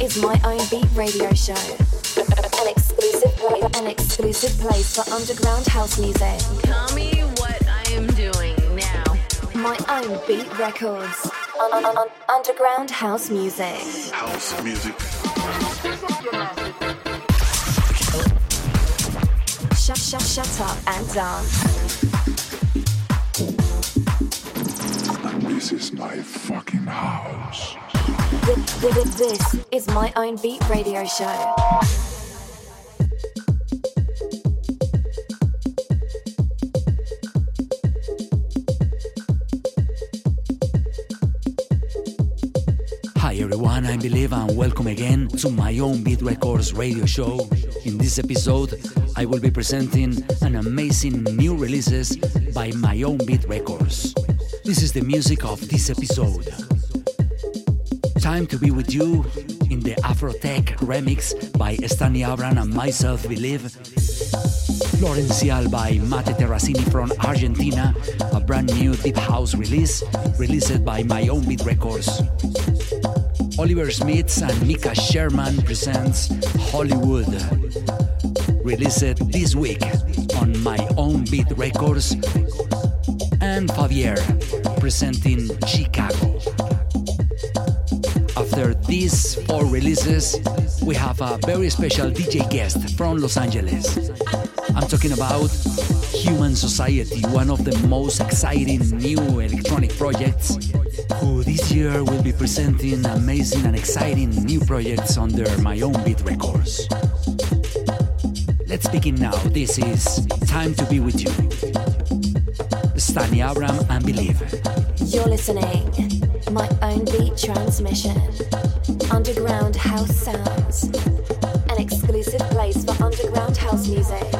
is my own beat radio show. An exclusive, an exclusive place for underground house music. Tell me what I am doing now. My own beat records. Un- un- un- underground house music. House music. Shut, shut, shut up and dance. And this is my fucking house. Th- th- th- This is my own beat radio show. Hi everyone, I'm Believe and welcome again to my own Beat Records radio show. In this episode, I will be presenting an amazing new releases by my own Beat Records. This is the music of this episode. Time to be with you in the Afrotech remix by Stani Abram and myself Believe. Florencial by Mate Terracini from Argentina, a brand new deep house release released by my own Beat Records. Oliver Smith and Mika Sherman presents Hollywood. Released this week on my own beat records. And Favier presenting Chicago. After these four releases, we have a very special DJ guest from Los Angeles. I'm talking about Human Society, one of the most exciting new electronic projects, who this year will be presenting amazing and exciting new projects under my own beat records. Let's begin now. This is Time to Be With You. Stani Abram and Believe. You're listening. My own beat transmission. Underground house sounds. An exclusive place for underground house music.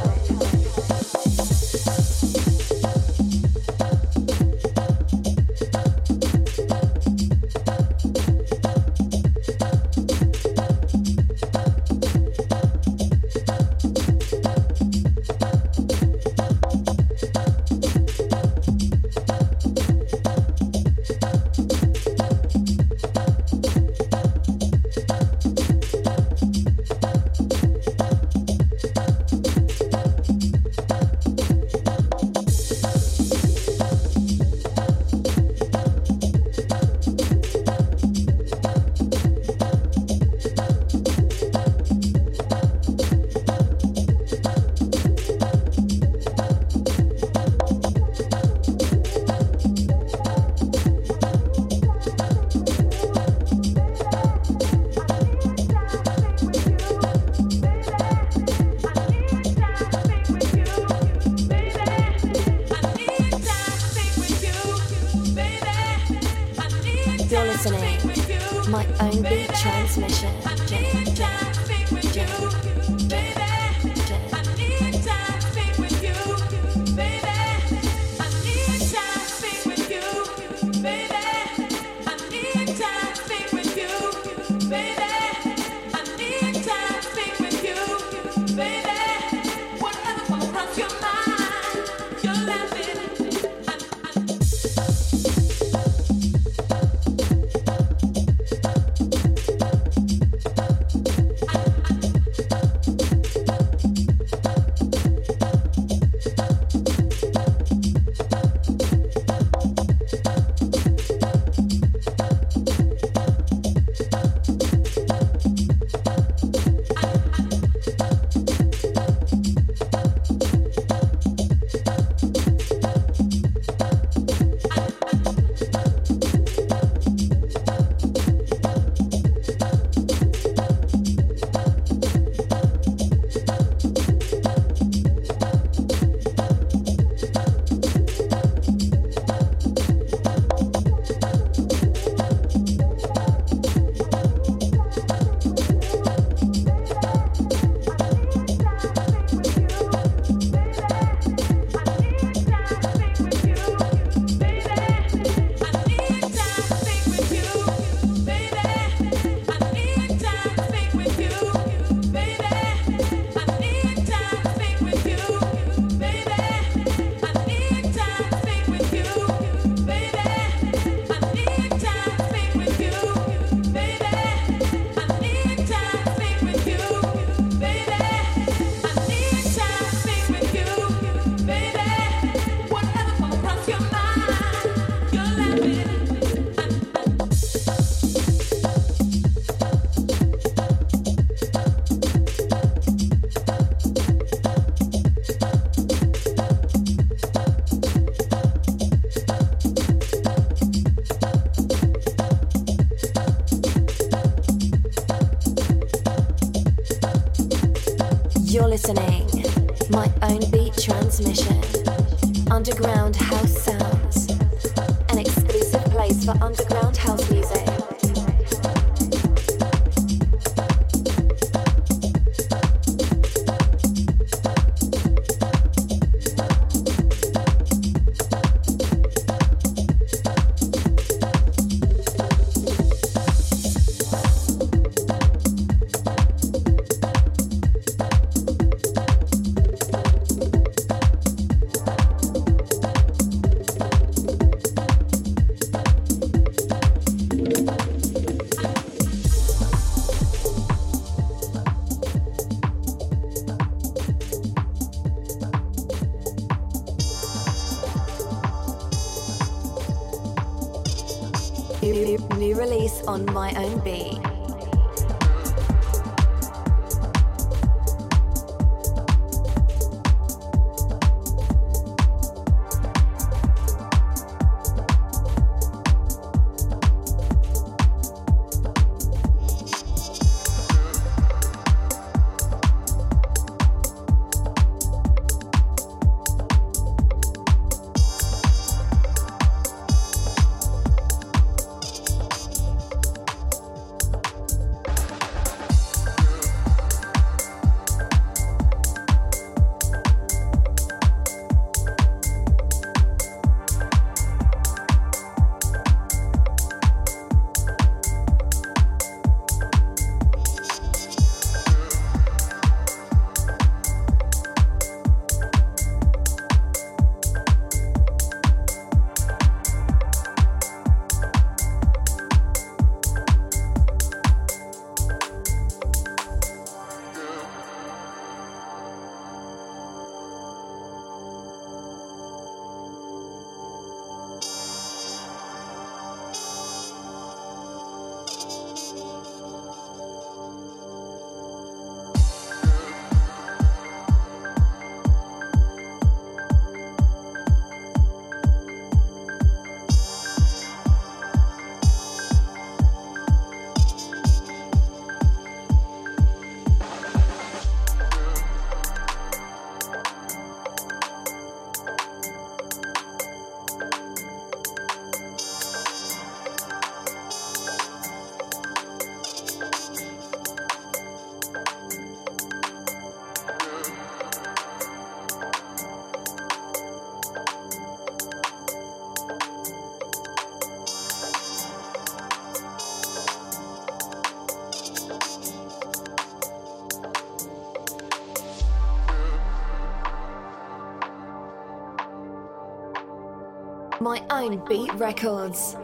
My own Beat Records,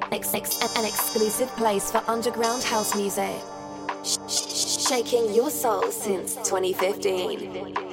an exclusive place for underground house music. Sh- sh- shaking your soul since 2015.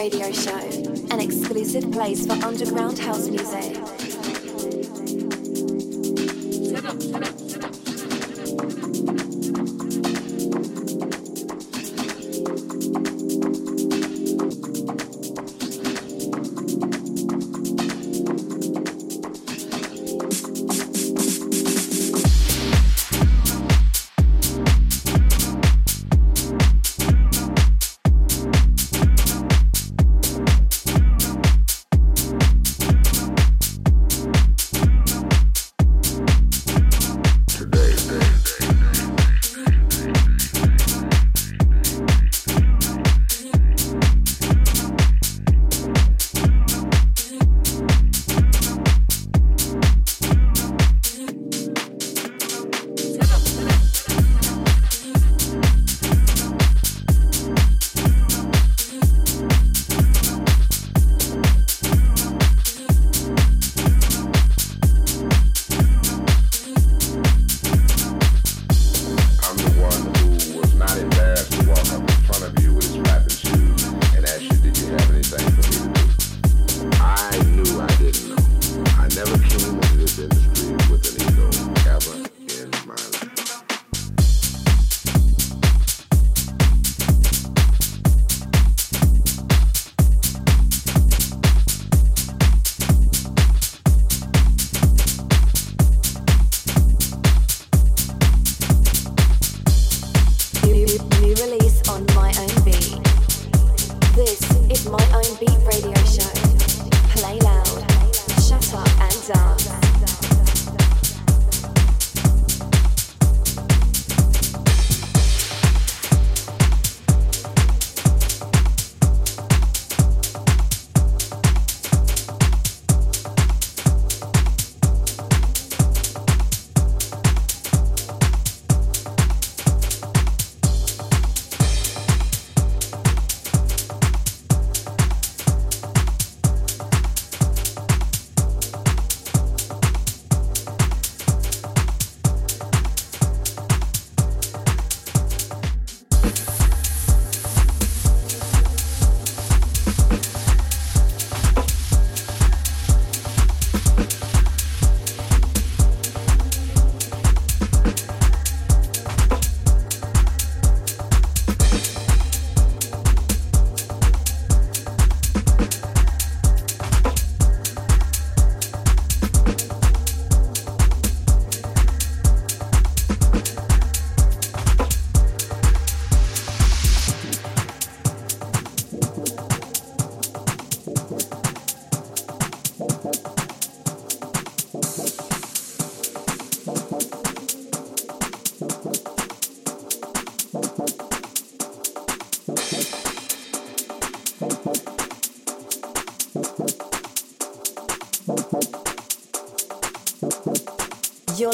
Radio show,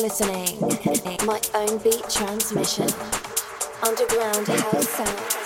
listening. My own beat transmission. Underground house sounds.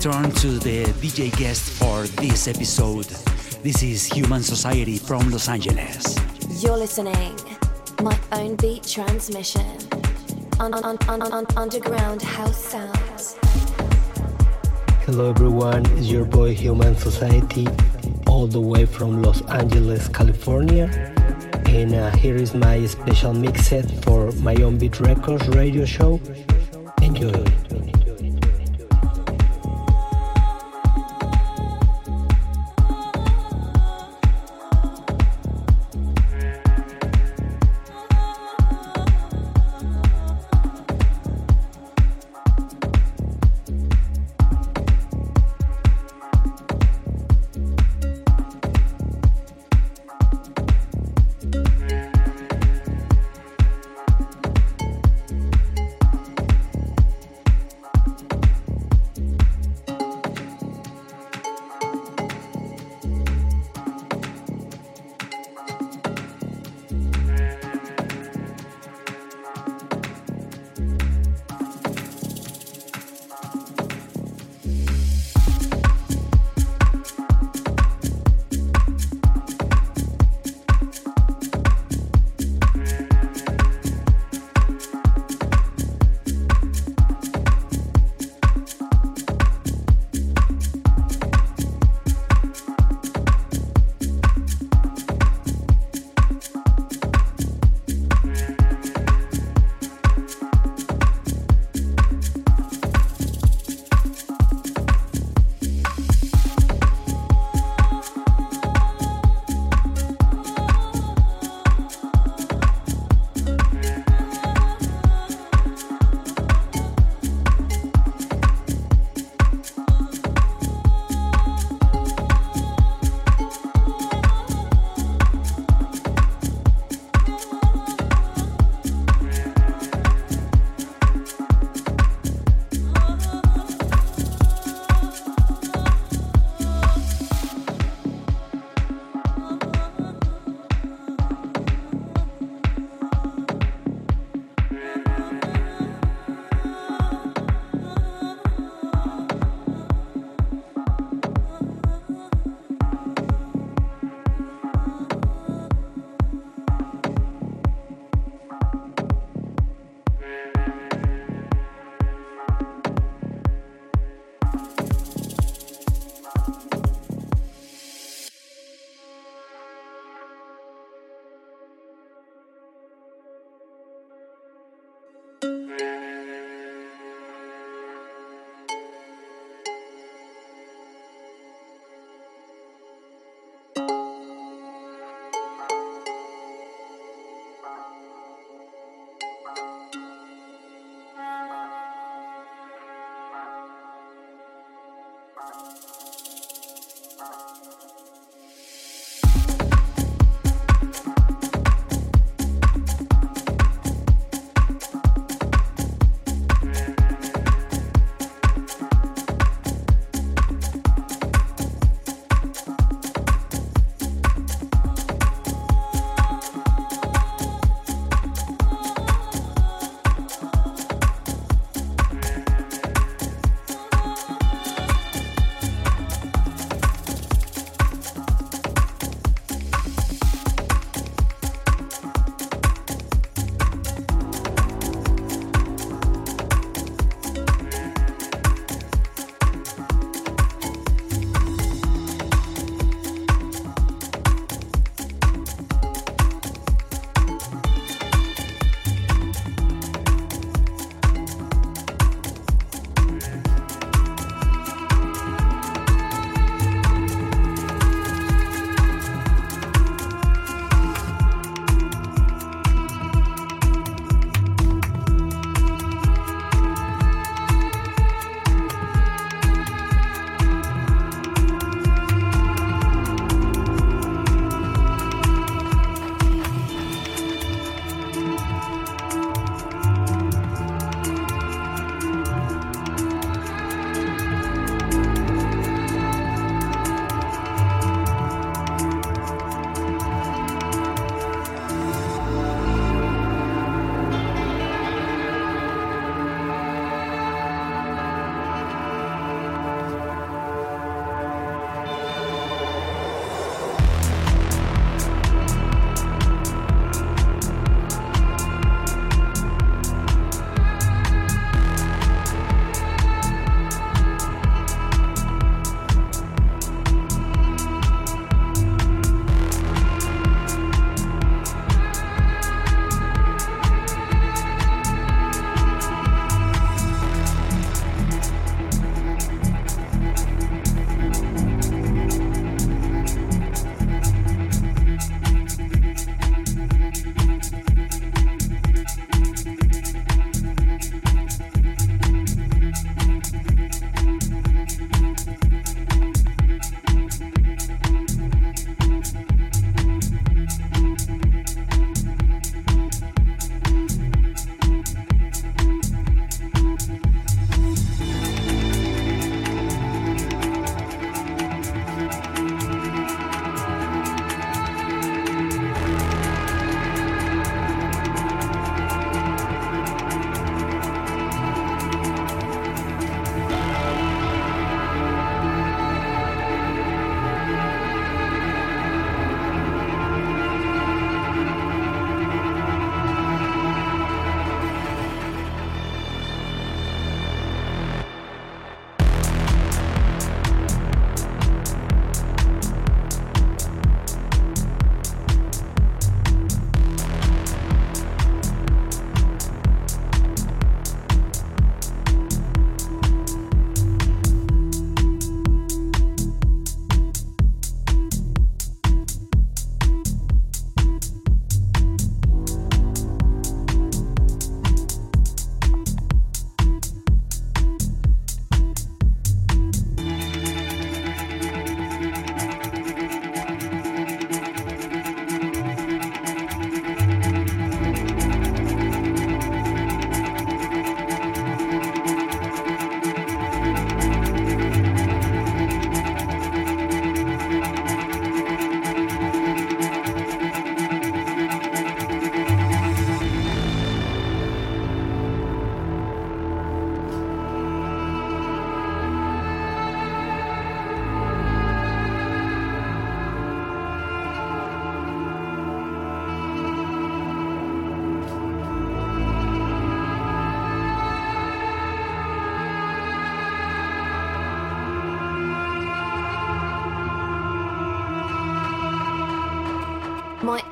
Turn to the DJ guest for this episode. This is Human Society from Los Angeles. You're listening. My own beat transmission. Un- un- un- underground house sounds. Hello everyone, it's your boy Human Society, all the way from Los Angeles, California. And uh, here is my special mix set for my own beat records radio show.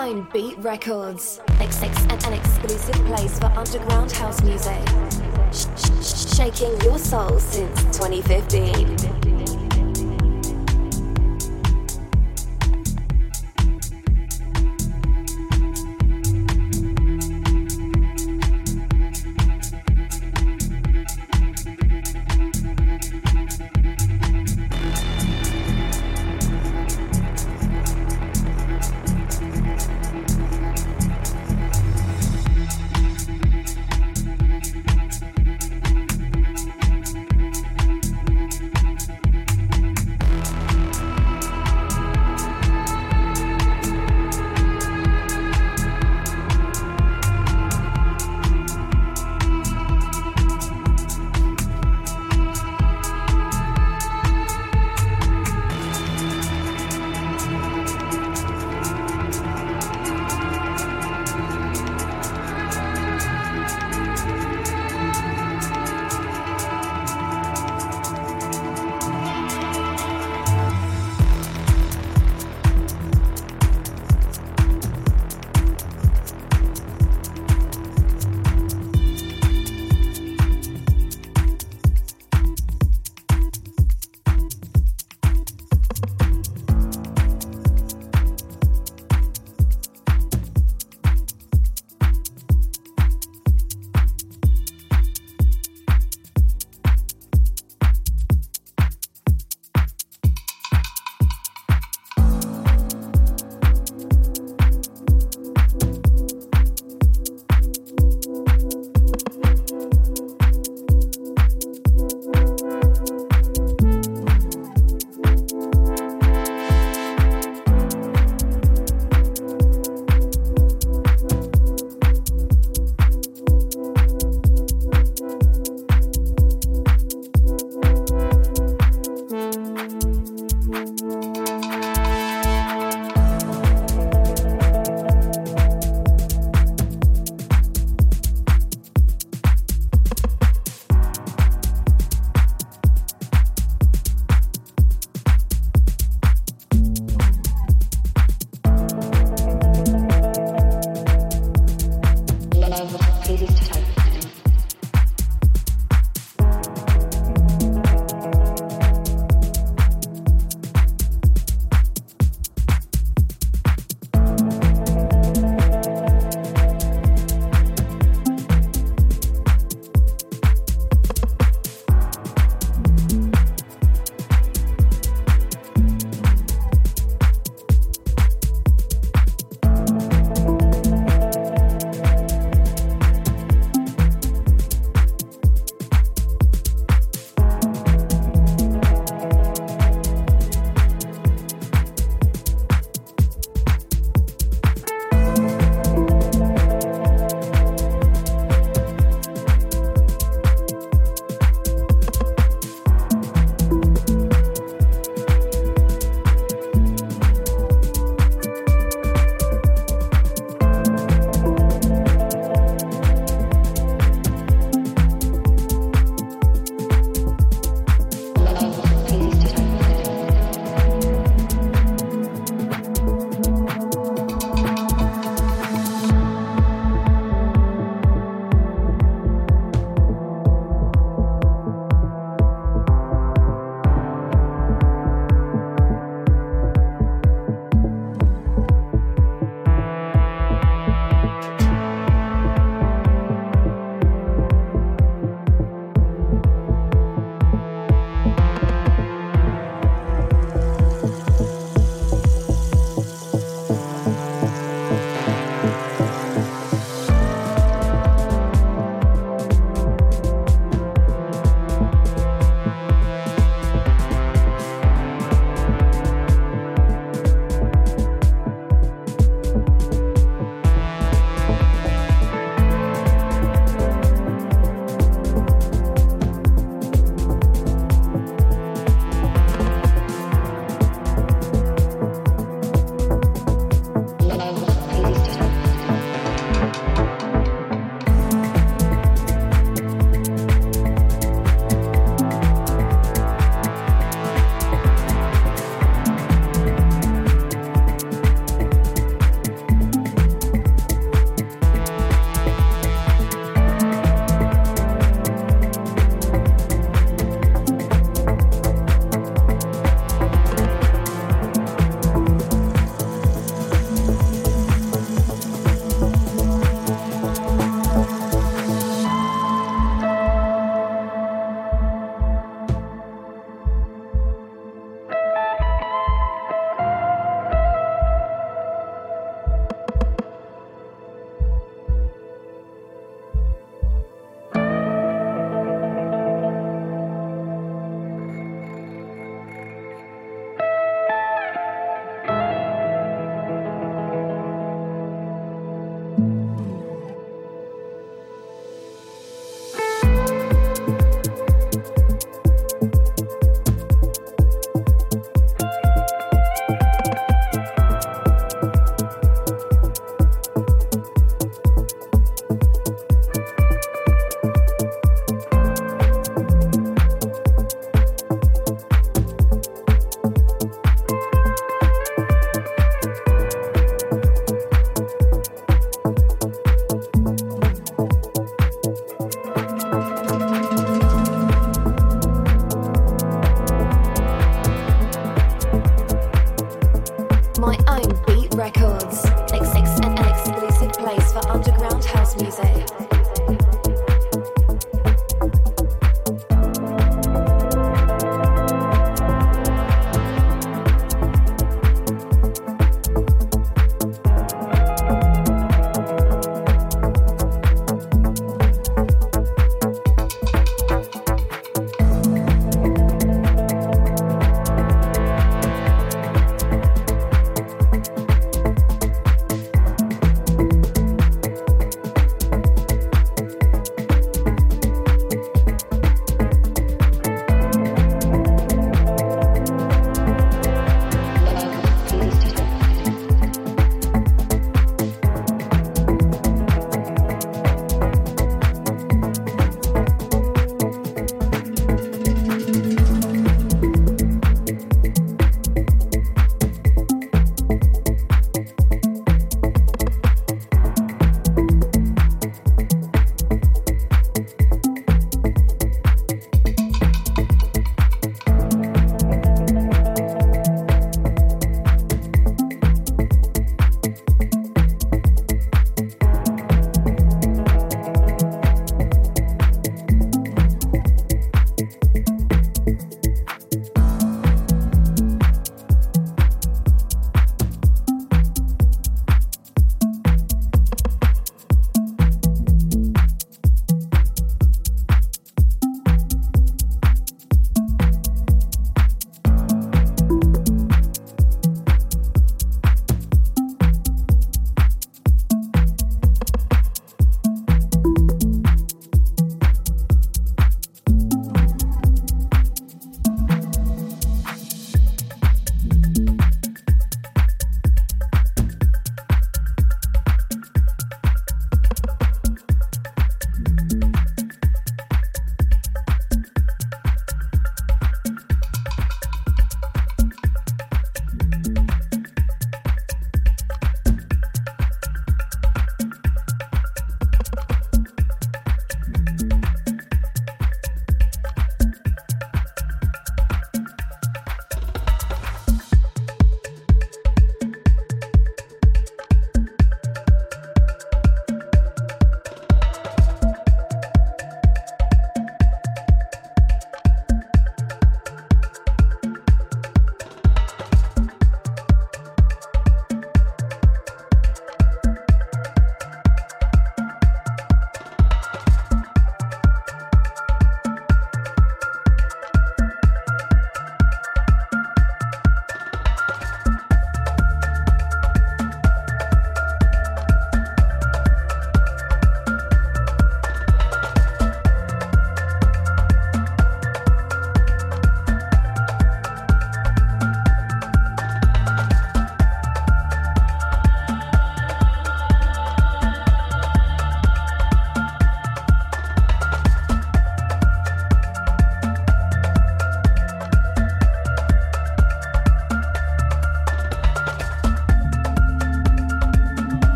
Own beat records. Ex- an exclusive place for underground house music. Sh- sh- shaking your soul since 2015.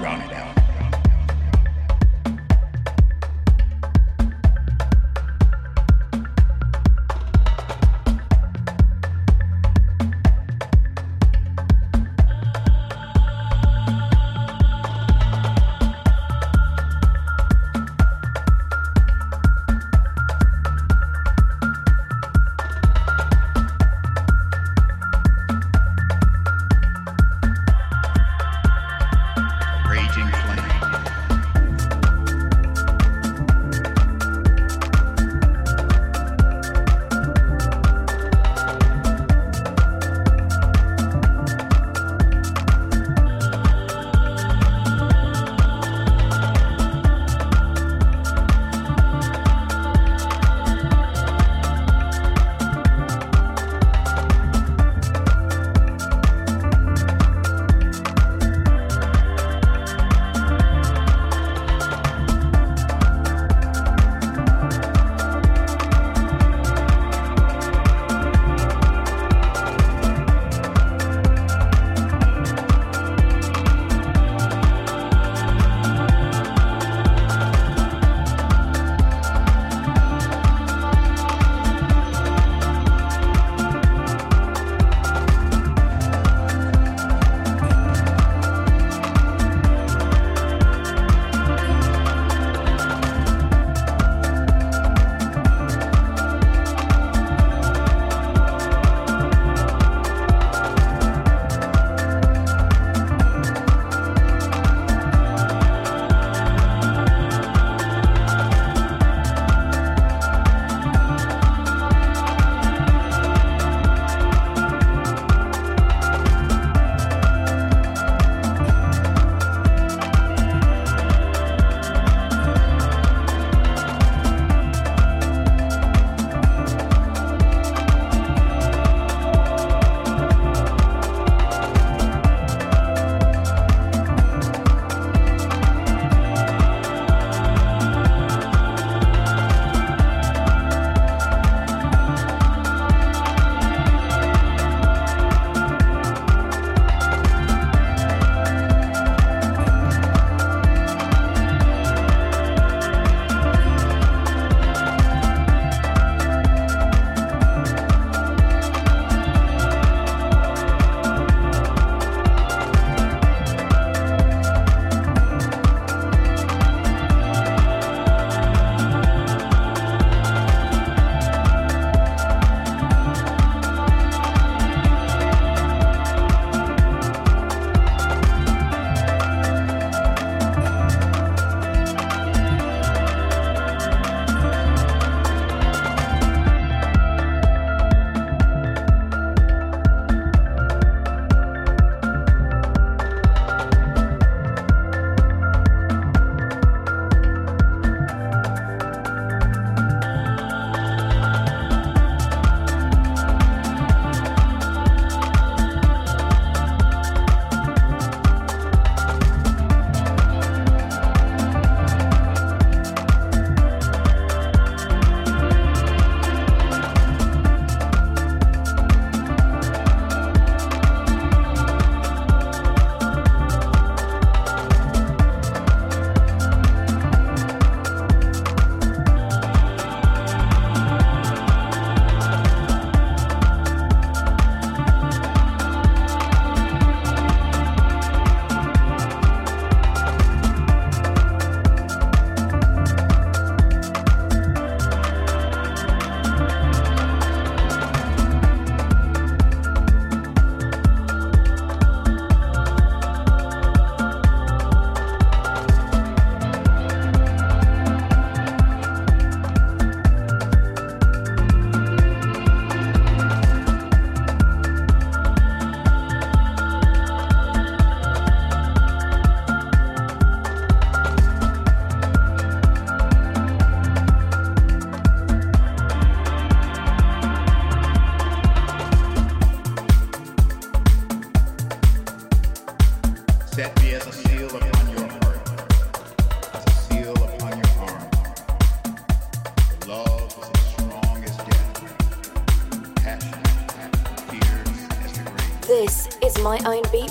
Raging own beat.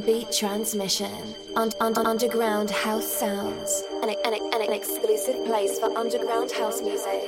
Beat transmission, un- un- underground house sounds, an, an, an exclusive place for underground house music.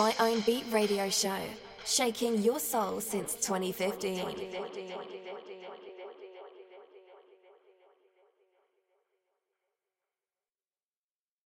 My own beat radio show, shaking your soul since 2015.